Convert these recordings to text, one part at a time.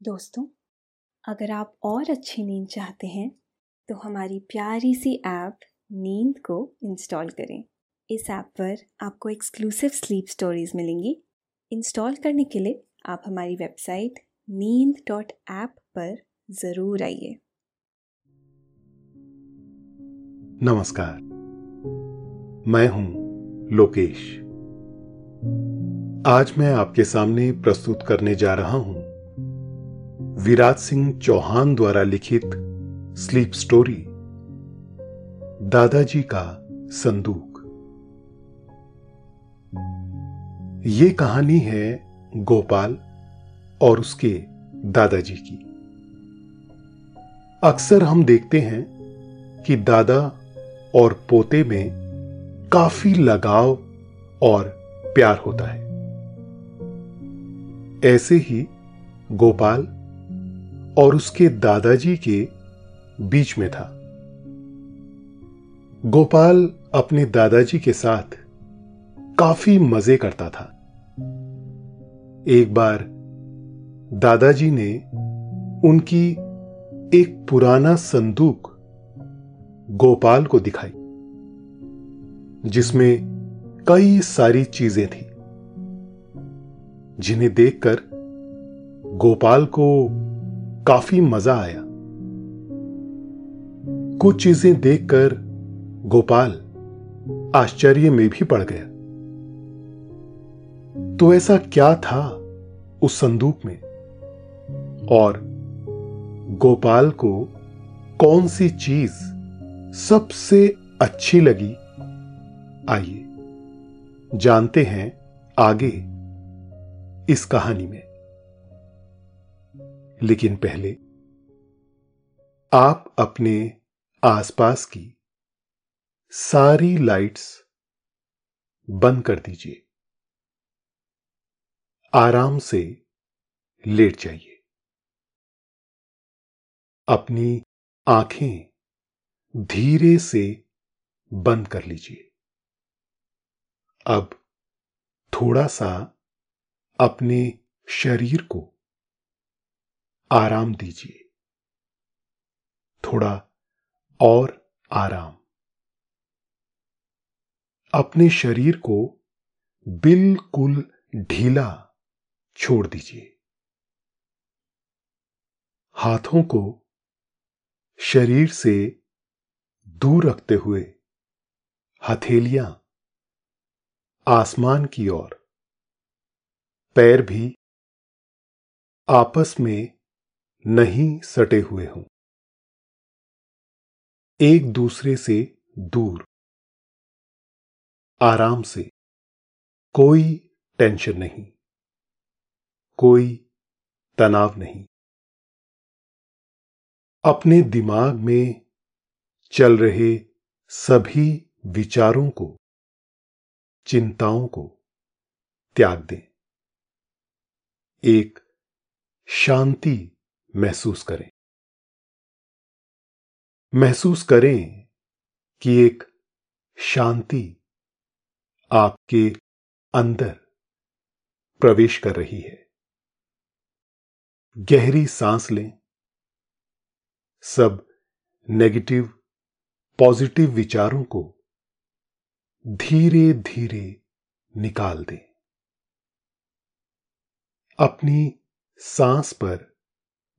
दोस्तों, अगर आप और अच्छी नींद चाहते हैं तो हमारी प्यारी सी ऐप नींद को इंस्टॉल करें। इस ऐप पर आपको एक्सक्लूसिव स्लीप स्टोरीज मिलेंगी। इंस्टॉल करने के लिए आप हमारी वेबसाइट नींद डॉट ऐप पर ज़रूर आइए। नमस्कार। मैं हूँ लोकेश। आज मैं आपके सामने प्रस्तुत करने जा रहा हूँ विराज सिंह चौहान द्वारा लिखित स्लीप स्टोरी, दादाजी का संदूक। ये कहानी है गोपाल और उसके दादाजी की। अक्सर हम देखते हैं कि दादा और पोते में काफ़ी लगाव और प्यार होता है। ऐसे ही गोपाल और उसके दादाजी के बीच में था। गोपाल अपने दादाजी के साथ काफ़ी मज़े करता था। एक बार दादाजी ने उनकी एक पुराना संदूक गोपाल को दिखाई, जिसमें कई सारी चीज़ें थी, जिन्हें देखकर गोपाल को काफ़ी मज़ा आया। कुछ चीज़ें देखकर गोपाल आश्चर्य में भी पड़ गया। तो ऐसा क्या था उस संदूक में? और गोपाल को कौन सी चीज़ सबसे अच्छी लगी? आइए, जानते हैं आगे इस कहानी में। लेकिन पहले आप अपने आसपास की सारी लाइट्स बंद कर दीजिए। आराम से लेट जाइए। अपनी आँखें धीरे से बंद कर लीजिए। अब थोड़ा सा अपने शरीर को आराम दीजिए। थोड़ा और आराम। अपने शरीर को बिल्कुल ढीला छोड़ दीजिए। हाथों को शरीर से दूर रखते हुए हथेलियाँ आसमान की ओर, पैर भी आपस में नहीं सटे हुए हों। एक दूसरे से दूर। आराम से। कोई टेंशन नहीं। कोई तनाव नहीं। अपने दिमाग में चल रहे सभी विचारों को, चिंताओं को त्याग दें। एक शांति महसूस करें। महसूस करें कि एक शांति आपके अंदर प्रवेश कर रही है। गहरी सांस लें। सब नेगेटिव, पॉजिटिव विचारों को धीरे धीरे निकाल दें। अपनी सांस पर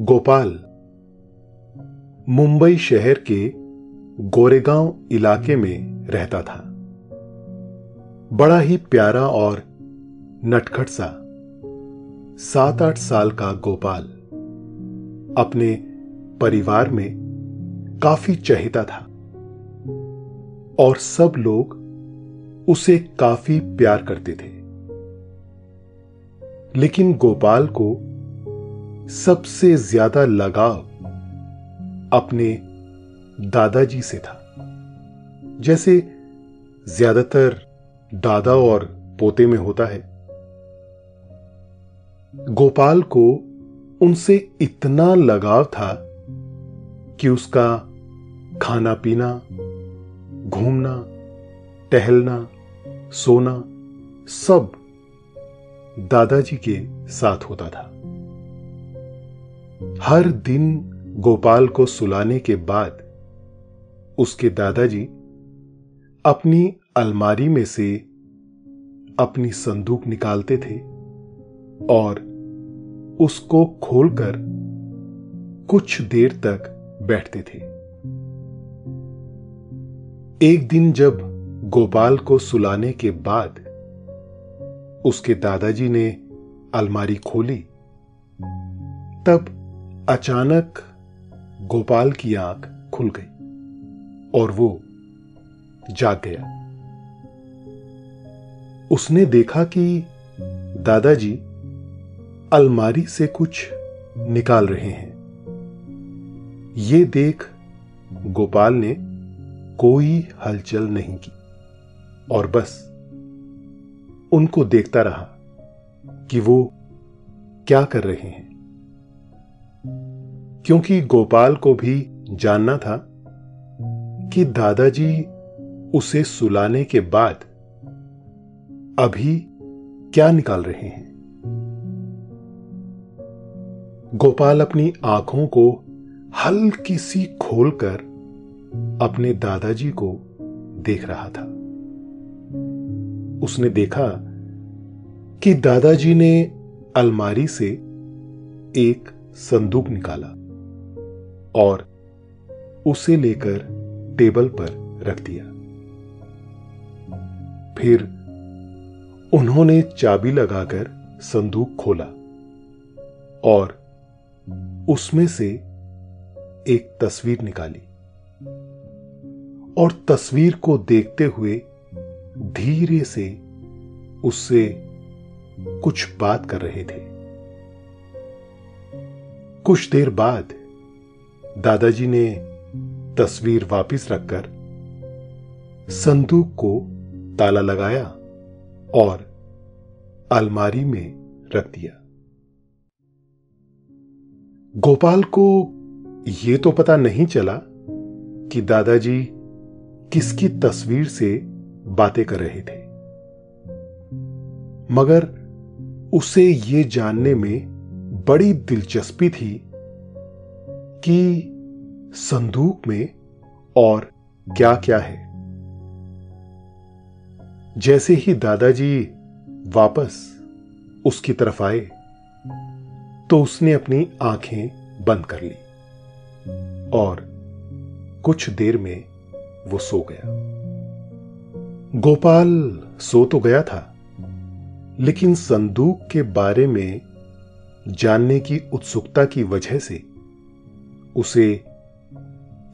गोपाल। मुंबई शहर के गोरेगांव इलाके में रहता था। बड़ा ही प्यारा और नटखट सा सात आठ साल का गोपाल अपने परिवार में काफ़ी चहेता था और सब लोग उसे काफ़ी प्यार करते थे। लेकिन गोपाल को सबसे ज़्यादा लगाव अपने दादाजी से था। जैसे ज़्यादातर दादा और पोते में होता है। गोपाल को उनसे इतना लगाव था कि उसका खाना पीना, घूमना, टहलना, सोना सब दादाजी के साथ होता था। हर दिन गोपाल को सुलाने के बाद उसके दादाजी अपनी अलमारी में से अपनी संदूक निकालते थे और उसको खोलकर कुछ देर तक बैठते थे। एक दिन जब गोपाल को सुलाने के बाद उसके दादाजी ने अलमारी खोली, तब अचानक गोपाल की आँख खुल गई और वो जाग गया। उसने देखा कि दादाजी अलमारी से कुछ निकाल रहे हैं। ये देख गोपाल ने कोई हलचल नहीं की और बस उनको देखता रहा कि वो क्या कर रहे हैं। क्योंकि गोपाल को भी जानना था कि दादाजी उसे सुलाने के बाद अभी क्या निकाल रहे हैं। गोपाल अपनी आँखों को हल्की सी खोलकर अपने दादाजी को देख रहा था। उसने देखा कि दादाजी ने अलमारी से एक संदूक निकाला। और उसे लेकर टेबल पर रख दिया। फिर उन्होंने चाबी लगाकर संदूक खोला और उसमें से एक तस्वीर निकाली और तस्वीर को देखते हुए धीरे से उससे कुछ बात कर रहे थे। कुछ देर बाद दादाजी ने तस्वीर वापस रखकर संदूक को ताला लगाया और अलमारी में रख दिया। गोपाल को यह तो पता नहीं चला कि दादाजी किसकी तस्वीर से बातें कर रहे थे। मगर उसे यह जानने में बड़ी दिलचस्पी थी कि संदूक में और क्या क्या है? जैसे ही दादाजी वापस उसकी तरफ़ आए तो उसने अपनी आँखें बंद कर ली और कुछ देर में वो सो गया। गोपाल सो तो गया था, लेकिन संदूक के बारे में जानने की उत्सुकता की वजह से उसे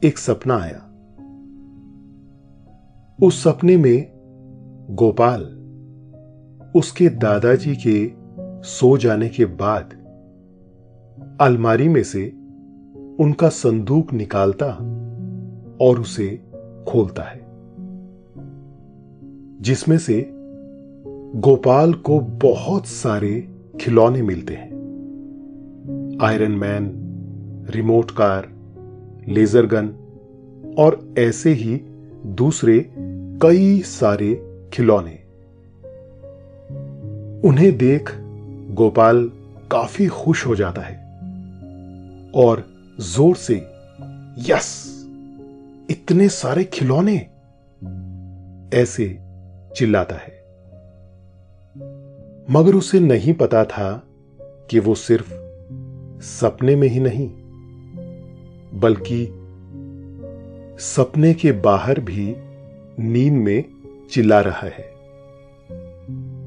एक सपना आया। उस सपने में गोपाल उसके दादाजी के सो जाने के बाद अलमारी में से उनका संदूक निकालता और उसे खोलता है, जिसमें से गोपाल को बहुत सारे खिलौने मिलते हैं। Iron Man, remote car laser gun और ऐसे ही दूसरे कई सारे खिलौने। उन्हें देख गोपाल काफ़ी खुश हो जाता है और ज़ोर से, यस, इतने सारे खिलौने! ऐसे चिल्लाता है। मगर उसे नहीं पता था कि वो सिर्फ़ सपने में ही नहीं बल्कि सपने के बाहर भी नींद में चिल्ला रहा है।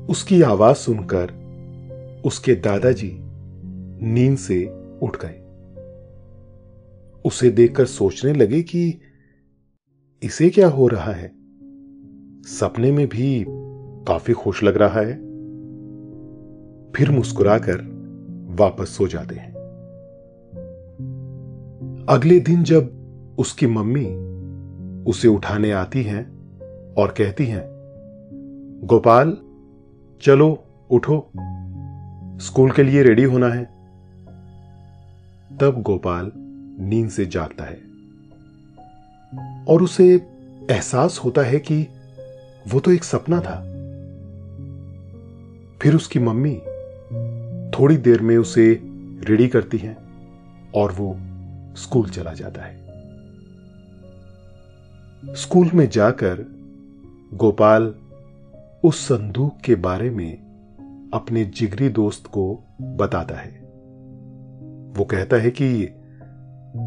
उसकी आवाज़ सुनकर उसके दादाजी नींद से उठ गए। उसे देखकर सोचने लगे कि इसे क्या हो रहा है? सपने में भी काफ़ी खुश लग रहा है। फिर मुस्कुराकर वापस सो जाते हैं। अगले दिन जब उसकी मम्मी उसे उठाने आती हैं और कहती हैं, गोपाल, चलो, उठो, स्कूल के लिए रेडी होना है। तब गोपाल नींद से जागता है और उसे एहसास होता है कि वो तो एक सपना था। फिर उसकी मम्मी थोड़ी देर में उसे रेडी करती हैं और वो स्कूल चला जाता है। स्कूल में जाकर गोपाल उस संदूक के बारे में अपने जिगरी दोस्त को बताता है। वो कहता है कि,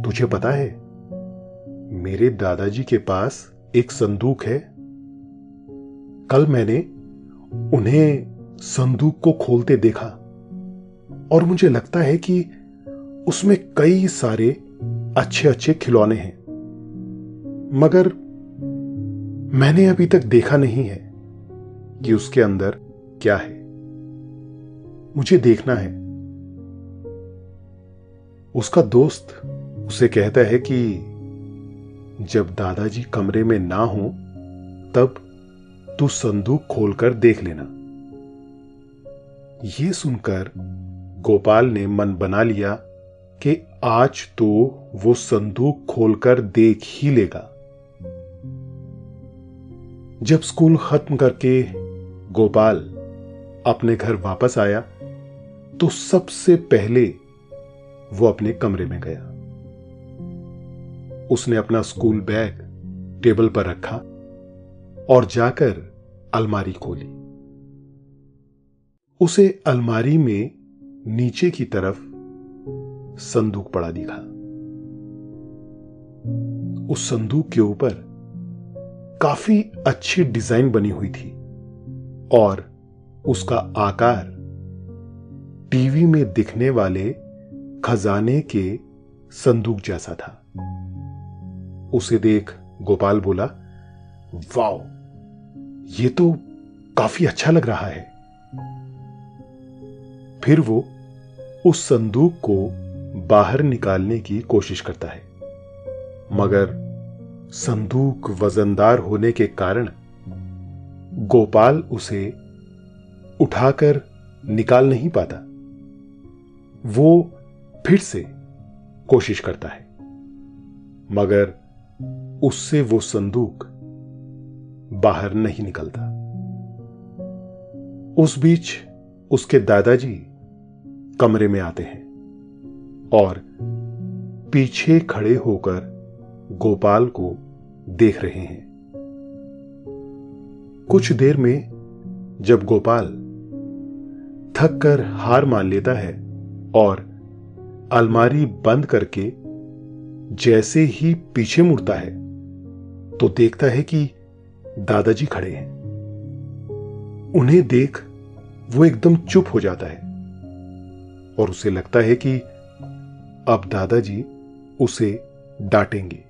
तुझे पता है, मेरे दादाजी के पास एक संदूक है। कल मैंने उन्हें संदूक को खोलते देखा और मुझे लगता है कि उसमें कई सारे अच्छे अच्छे खिलौने हैं। मगर मैंने अभी तक देखा नहीं है कि उसके अंदर क्या है। मुझे देखना है। उसका दोस्त उसे कहता है कि जब दादाजी कमरे में ना हो, तब तू संदूक खोलकर देख लेना। यह सुनकर गोपाल ने मन बना लिया कि आज तो वो संदूक खोलकर देख ही लेगा। जब स्कूल खत्म करके गोपाल अपने घर वापस आया तो सबसे पहले वो अपने कमरे में गया। उसने अपना स्कूल बैग टेबल पर रखा और जाकर अलमारी खोली। उसे अलमारी में नीचे की तरफ़ संदूक पड़ा दिखा। उस संदूक के ऊपर काफ़ी अच्छी डिज़ाइन बनी हुई थी और उसका आकार टीवी में दिखने वाले खजाने के संदूक जैसा था। उसे देख गोपाल बोला, वाओ, ये तो काफ़ी अच्छा लग रहा है। फिर वो उस संदूक को बाहर निकालने की कोशिश करता है। मगर संदूक वजनदार होने के कारण गोपाल उसे उठाकर निकाल नहीं पाता। वो फिर से कोशिश करता है। मगर उससे वो संदूक बाहर नहीं निकलता। उस बीच उसके दादाजी कमरे में आते हैं। और पीछे खड़े होकर गोपाल को देख रहे हैं। कुछ देर में जब गोपाल थक कर हार मान लेता है और अलमारी बंद करके जैसे ही पीछे मुड़ता है तो देखता है कि दादाजी खड़े हैं। उन्हें देख वो एकदम चुप हो जाता है और उसे लगता है कि अब दादाजी उसे डांटेंगे।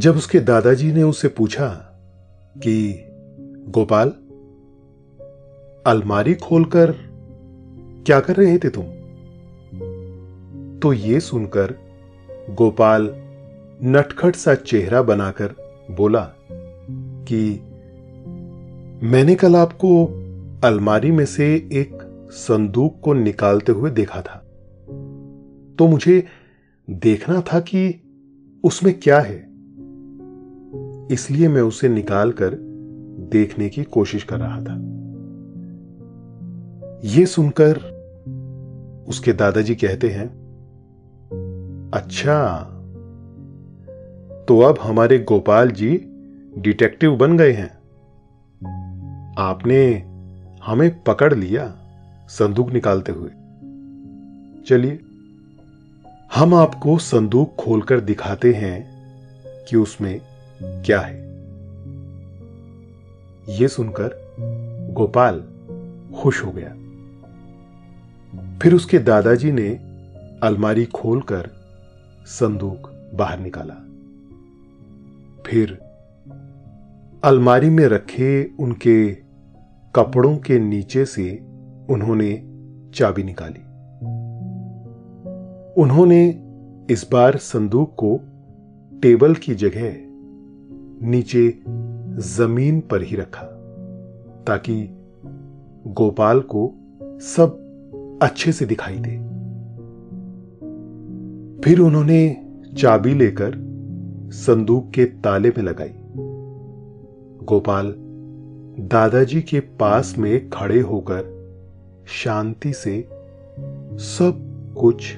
जब उसके दादाजी ने उसे पूछा कि, गोपाल, अलमारी खोलकर क्या कर रहे थे तुम? तो यह सुनकर गोपाल नटखट सा चेहरा बनाकर बोला कि, मैंने कल आपको अलमारी में से एक संदूक को निकालते हुए देखा था। तो मुझे देखना था कि उसमें क्या है। इसलिए मैं उसे निकालकर देखने की कोशिश कर रहा था। यह सुनकर उसके दादाजी कहते हैं अच्छा तो अब हमारे गोपाल जी डिटेक्टिव बन गए हैं। आपने हमें पकड़ लिया संदूक निकालते हुए। चलिए हम आपको संदूक खोलकर दिखाते हैं कि उसमें क्या है। यह सुनकर गोपाल खुश हो गया। फिर उसके दादाजी ने अलमारी खोलकर संदूक बाहर निकाला। फिर अलमारी में रखे उनके कपड़ों के नीचे से उन्होंने चाबी निकाली। उन्होंने इस बार संदूक को टेबल की जगह नीचे ज़मीन पर ही रखा, ताकि गोपाल को सब अच्छे से दिखाई दे। फिर उन्होंने चाबी लेकर संदूक के ताले में लगाई। गोपाल दादाजी के पास में खड़े होकर शांति से सब कुछ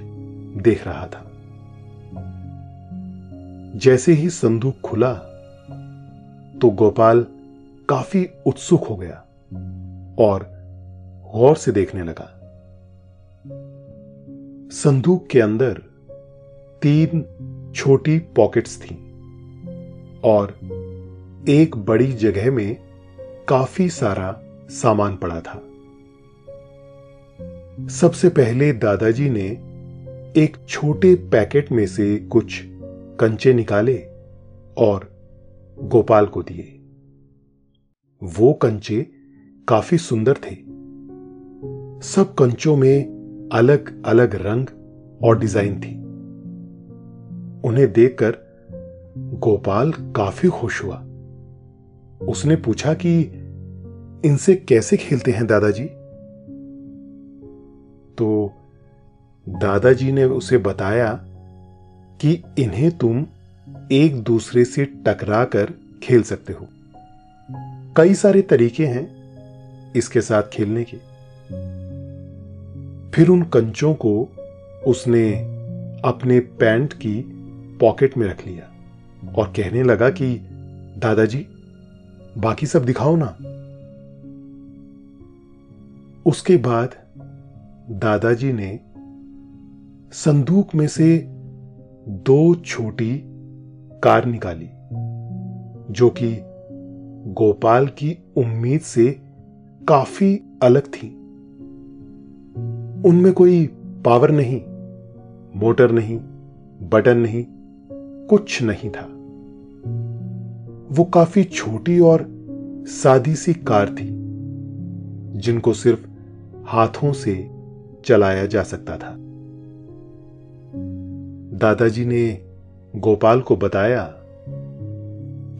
देख रहा था। जैसे ही संदूक खुला तो गोपाल काफ़ी उत्सुक हो गया और गौर से देखने लगा। संदूक के अंदर तीन छोटी पॉकेट्स थीं और एक बड़ी जगह में काफ़ी सारा सामान पड़ा था। सबसे पहले दादाजी ने एक छोटे पैकेट में से कुछ कंचे निकाले और गोपाल को दिए। वो कंचे काफ़ी सुंदर थे। सब कंचों में अलग अलग रंग और डिज़ाइन थी। उन्हें देखकर गोपाल काफ़ी खुश हुआ। उसने पूछा कि, इनसे कैसे खेलते हैं दादाजी? तो दादाजी ने उसे बताया कि इन्हें तुम एक दूसरे से टकरा कर खेल सकते हो। कई सारे तरीके हैं इसके साथ खेलने के। फिर उन कंचों को उसने अपने पैंट की पॉकेट में रख लिया और कहने लगा कि, दादाजी, बाकी सब दिखाओ ना। उसके बाद दादाजी ने संदूक में से दो छोटी कार निकाली, जो कि गोपाल की उम्मीद से काफ़ी अलग थी। उनमें कोई पावर नहीं, मोटर नहीं, बटन नहीं, कुछ नहीं था। वो काफ़ी छोटी और सादी सी कार थी, जिनको सिर्फ़ हाथों से चलाया जा सकता था। दादाजी ने गोपाल को बताया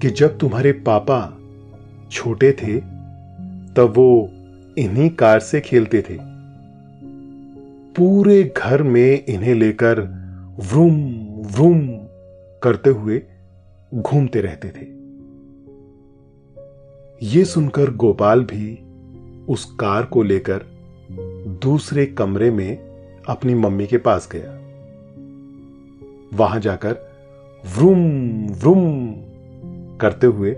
कि जब तुम्हारे पापा छोटे थे, तब वो इन्हीं कार से खेलते थे। पूरे घर में इन्हें लेकर व्रूम व्रूम करते हुए घूमते रहते थे। ये सुनकर गोपाल भी उस कार को लेकर दूसरे कमरे में अपनी मम्मी के पास गया। वहाँ जाकर व्रुम व्रुम करते हुए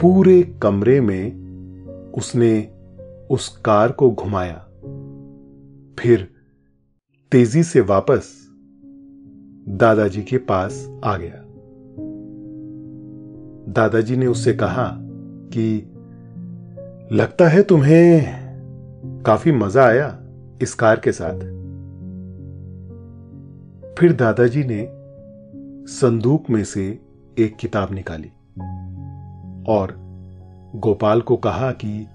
पूरे कमरे में उसने उस कार को घुमाया। फिर तेज़ी से वापस दादाजी के पास आ गया। दादाजी ने उससे कहा कि लगता है तुम्हें काफ़ी मज़ा आया इस कार के साथ। फिर दादाजी ने संदूक में से एक किताब निकाली और गोपाल को कहा कि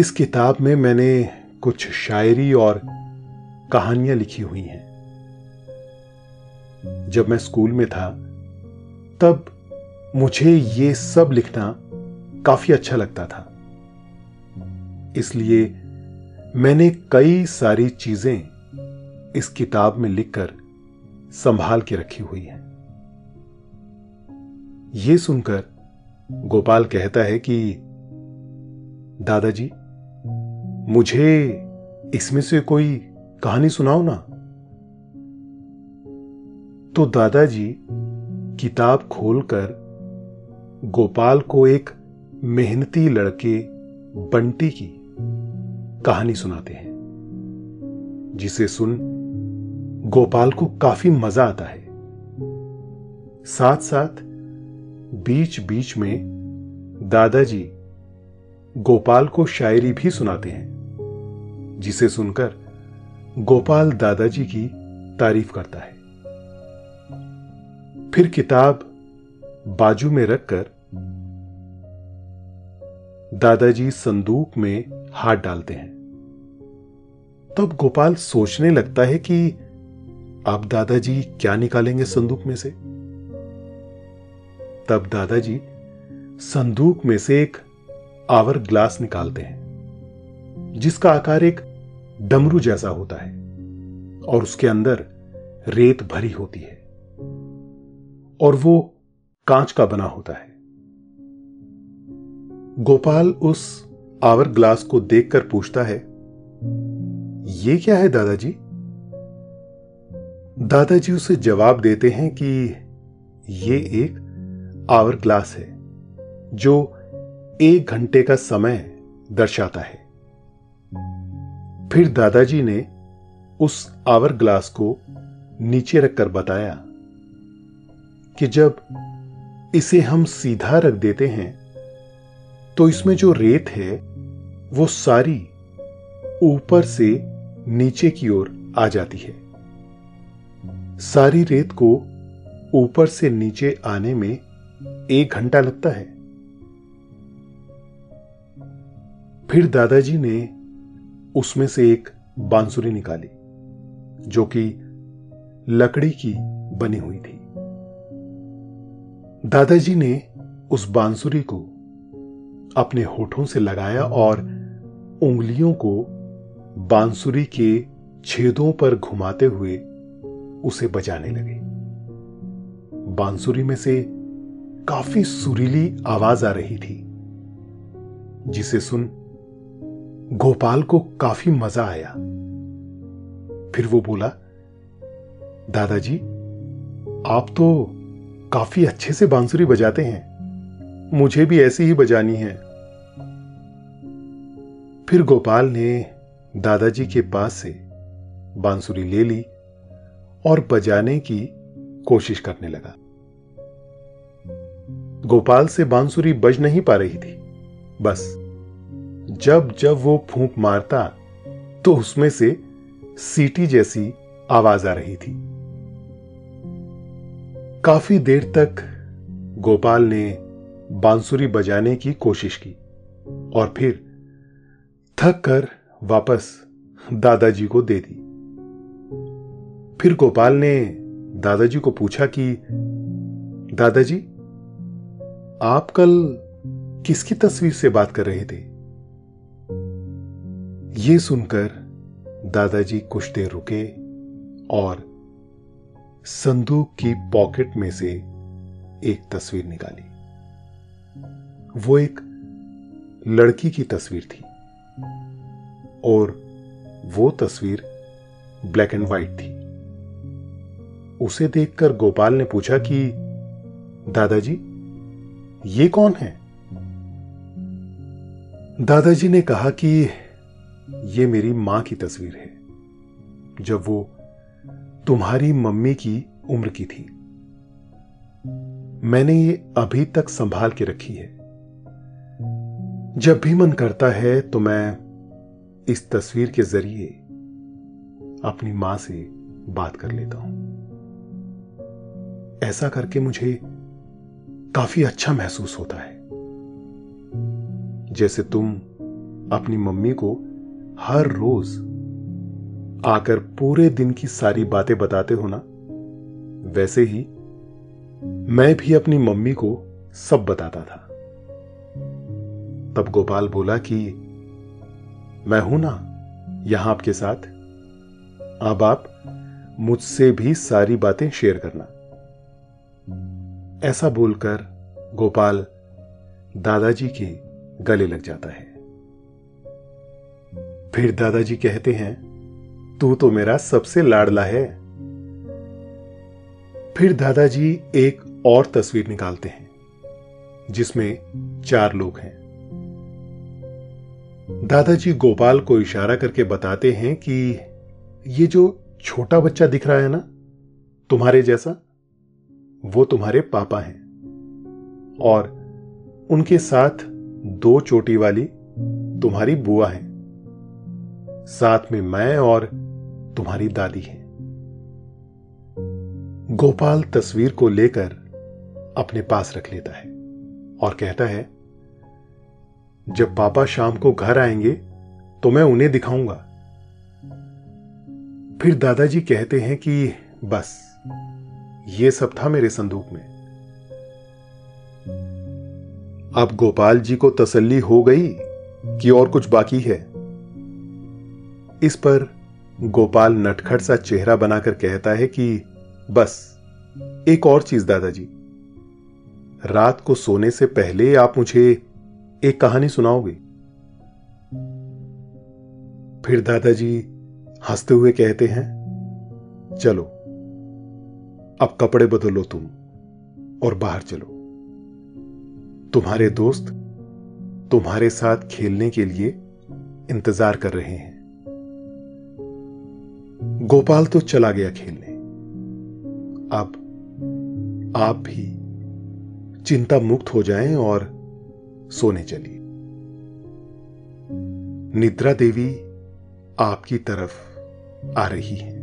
इस किताब में मैंने कुछ शायरी और कहानियाँ लिखी हुई हैं। जब मैं स्कूल में था, तब मुझे ये सब लिखना काफ़ी अच्छा लगता था। इसलिए मैंने कई सारी चीज़ें इस किताब में लिखकर संभाल के रखी हुई है। यह सुनकर गोपाल कहता है कि, दादाजी, मुझे इसमें से कोई कहानी सुनाओ ना। तो दादाजी किताब खोलकर गोपाल को एक मेहनती लड़के बंटी की कहानी सुनाते हैं, जिसे सुन गोपाल को काफ़ी मज़ा आता है। साथ साथ बीच बीच में दादाजी गोपाल को शायरी भी सुनाते हैं, जिसे सुनकर गोपाल दादाजी की तारीफ़ करता है। फिर किताब बाजू में रखकर दादाजी संदूक में हाथ डालते हैं। तब गोपाल सोचने लगता है कि अब दादाजी क्या निकालेंगे संदूक में से? तब दादाजी संदूक में से एक आवर ग्लास निकालते हैं, जिसका आकार एक डमरू जैसा होता है, और उसके अंदर रेत भरी होती है, और वो कांच का बना होता है। गोपाल उस आवर ग्लास को देखकर पूछता है, ये क्या है दादाजी? दादाजी उसे जवाब देते हैं कि ये एक आवर ग्लास है, जो एक घंटे का समय दर्शाता है। फिर दादाजी ने उस आवर ग्लास को नीचे रखकर बताया कि जब इसे हम सीधा रख देते हैं तो इसमें जो रेत है, वो सारी ऊपर से नीचे की ओर आ जाती है। सारी रेत को ऊपर से नीचे आने में एक घंटा लगता है। फिर दादाजी ने उसमें से एक बांसुरी निकाली, जो कि लकड़ी की बनी हुई थी। दादाजी ने उस बांसुरी को अपने होठों से लगाया और उंगलियों को बांसुरी के छेदों पर घुमाते हुए उसे बजाने लगे। बांसुरी में से काफ़ी सुरीली आवाज़ आ रही थी, जिसे सुन गोपाल को काफ़ी मज़ा आया। फिर वो बोला, दादाजी, आप तो काफ़ी अच्छे से बांसुरी बजाते हैं। मुझे भी ऐसी ही बजानी है। फिर गोपाल ने दादाजी के पास से बांसुरी ले ली और बजाने की कोशिश करने लगा। गोपाल से बांसुरी बज नहीं पा रही थी। बस, जब जब वो फूंक मारता तो उसमें से सीटी जैसी आवाज़ आ रही थी। काफ़ी देर तक गोपाल ने बांसुरी बजाने की कोशिश की और फिर थक कर वापस दादाजी को दे दी। फिर गोपाल ने दादाजी को पूछा कि, दादाजी, आप कल किसकी तस्वीर से बात कर रहे थे? ये सुनकर दादाजी कुछ देर रुके और संदूक की पॉकेट में से एक तस्वीर निकाली। वो एक लड़की की तस्वीर थी और वो तस्वीर ब्लैक एंड व्हाइट थी। उसे देखकर गोपाल ने पूछा कि, दादाजी, ये कौन है? दादाजी ने कहा कि, ये मेरी माँ की तस्वीर है, जब वो तुम्हारी मम्मी की उम्र की थी। मैंने ये अभी तक संभाल के रखी है। जब भी मन करता है तो मैं इस तस्वीर के ज़रिए अपनी माँ से बात कर लेता हूँ। ऐसा करके मुझे काफ़ी अच्छा महसूस होता है। जैसे तुम अपनी मम्मी को हर रोज आकर पूरे दिन की सारी बातें बताते हो ना, वैसे ही मैं भी अपनी मम्मी को सब बताता था। तब गोपाल बोला कि, मैं हूँ ना, यहाँ आपके साथ। अब आप मुझसे भी सारी बातें शेयर करना। ऐसा बोलकर गोपाल दादाजी के गले लग जाता है। फिर दादाजी कहते हैं, तू तो मेरा सबसे लाडला है। फिर दादाजी एक और तस्वीर निकालते हैं, जिसमें चार लोग हैं। दादाजी गोपाल को इशारा करके बताते हैं कि ये जो छोटा बच्चा दिख रहा है ना, तुम्हारे जैसा वो तुम्हारे पापा हैं। और उनके साथ दो चोटी वाली तुम्हारी बुआ है। साथ में मैं और तुम्हारी दादी है। गोपाल तस्वीर को लेकर अपने पास रख लेता है और कहता है, जब पापा शाम को घर आएँगे तो मैं उन्हें दिखाऊँगा। फिर दादाजी कहते हैं कि बस ये सब था मेरे संदूक में। अब गोपाल जी को तसल्ली हो गई कि और कुछ बाकी है। इस पर गोपाल नटखट सा चेहरा बनाकर कहता है कि, बस, एक और चीज़ दादाजी। रात को सोने से पहले आप मुझे एक कहानी सुनाओगे? फिर दादाजी हँसते हुए कहते हैं, चलो अब कपड़े बदलो तुम और बाहर चलो। तुम्हारे दोस्त तुम्हारे साथ खेलने के लिए इंतज़ार कर रहे हैं। गोपाल तो चला गया खेलने। अब आप भी चिंता मुक्त हो जाएँ और सोने चलिए। निद्रा देवी आपकी तरफ़ आ रही है।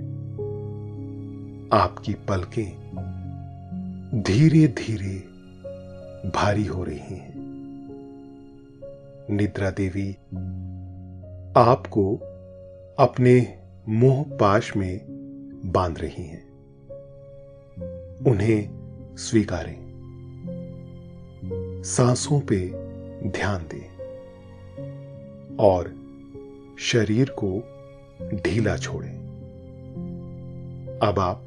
आपकी पलकें धीरे धीरे भारी हो रही हैं। निद्रा देवी, आपको अपने मोह पाश में बाँध रही हैं। उन्हें स्वीकारें। सांसों पे ध्यान दें और शरीर को ढीला छोड़ें। अब आप